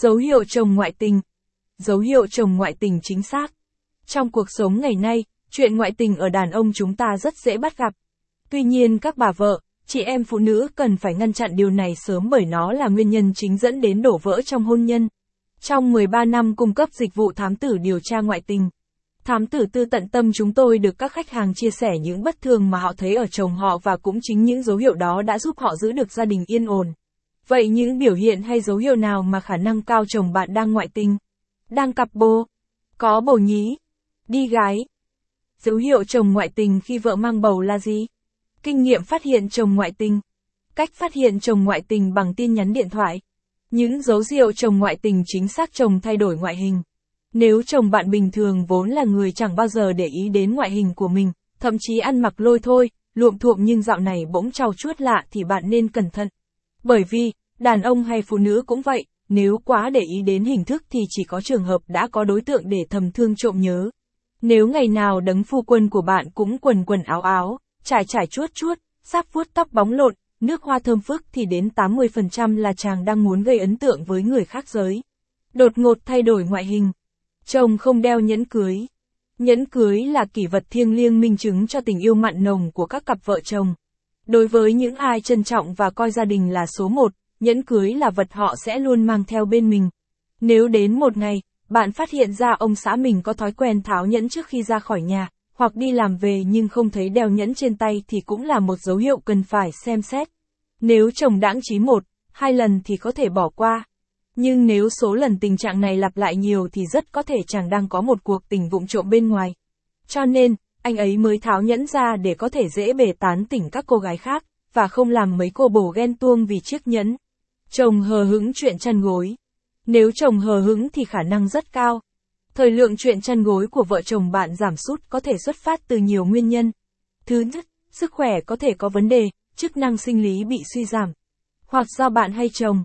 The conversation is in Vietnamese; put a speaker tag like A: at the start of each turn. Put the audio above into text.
A: Dấu hiệu chồng ngoại tình. Dấu hiệu chồng ngoại tình chính xác. Trong cuộc sống ngày nay, chuyện ngoại tình ở đàn ông chúng ta rất dễ bắt gặp. Tuy nhiên các bà vợ, chị em phụ nữ cần phải ngăn chặn điều này sớm bởi nó là nguyên nhân chính dẫn đến đổ vỡ trong hôn nhân. Trong 13 năm cung cấp dịch vụ thám tử điều tra ngoại tình, thám tử tư tận tâm chúng tôi được các khách hàng chia sẻ những bất thường mà họ thấy ở chồng họ và cũng chính những dấu hiệu đó đã giúp họ giữ được gia đình yên ổn. Vậy những biểu hiện hay dấu hiệu nào mà khả năng cao chồng bạn đang ngoại tình? Đang cặp bồ? Có bầu nhí? Đi gái? Dấu hiệu chồng ngoại tình khi vợ mang bầu là gì? Kinh nghiệm phát hiện chồng ngoại tình. Cách phát hiện chồng ngoại tình bằng tin nhắn điện thoại. Những dấu hiệu chồng ngoại tình chính xác chồng thay đổi ngoại hình. Nếu chồng bạn bình thường vốn là người chẳng bao giờ để ý đến ngoại hình của mình, thậm chí ăn mặc lôi thôi, luộm thuộm nhưng dạo này bỗng trau chuốt lạ thì bạn nên cẩn thận. Bởi vì, đàn ông hay phụ nữ cũng vậy, nếu quá để ý đến hình thức thì chỉ có trường hợp đã có đối tượng để thầm thương trộm nhớ. Nếu ngày nào đấng phu quân của bạn cũng quần quần áo áo, trải trải chuốt chuốt, sắp vuốt tóc bóng lộn, nước hoa thơm phức thì đến 80% là chàng đang muốn gây ấn tượng với người khác giới. Đột ngột thay đổi ngoại hình. Chồng không đeo nhẫn cưới. Nhẫn cưới là kỷ vật thiêng liêng minh chứng cho tình yêu mặn nồng của các cặp vợ chồng. Đối với những ai trân trọng và coi gia đình là số một, nhẫn cưới là vật họ sẽ luôn mang theo bên mình. Nếu đến một ngày, bạn phát hiện ra ông xã mình có thói quen tháo nhẫn trước khi ra khỏi nhà, hoặc đi làm về nhưng không thấy đeo nhẫn trên tay thì cũng là một dấu hiệu cần phải xem xét. Nếu chồng đãng trí một, hai lần thì có thể bỏ qua. Nhưng nếu số lần tình trạng này lặp lại nhiều thì rất có thể chàng đang có một cuộc tình vụng trộm bên ngoài. Cho nên, anh ấy mới tháo nhẫn ra để có thể dễ bề tán tỉnh các cô gái khác, và không làm mấy cô bổ ghen tuông vì chiếc nhẫn. Chồng hờ hững chuyện chăn gối. Nếu chồng hờ hững thì khả năng rất cao. Thời lượng chuyện chăn gối của vợ chồng bạn giảm sút có thể xuất phát từ nhiều nguyên nhân. Thứ nhất, sức khỏe có thể có vấn đề, chức năng sinh lý bị suy giảm. Hoặc do bạn hay chồng,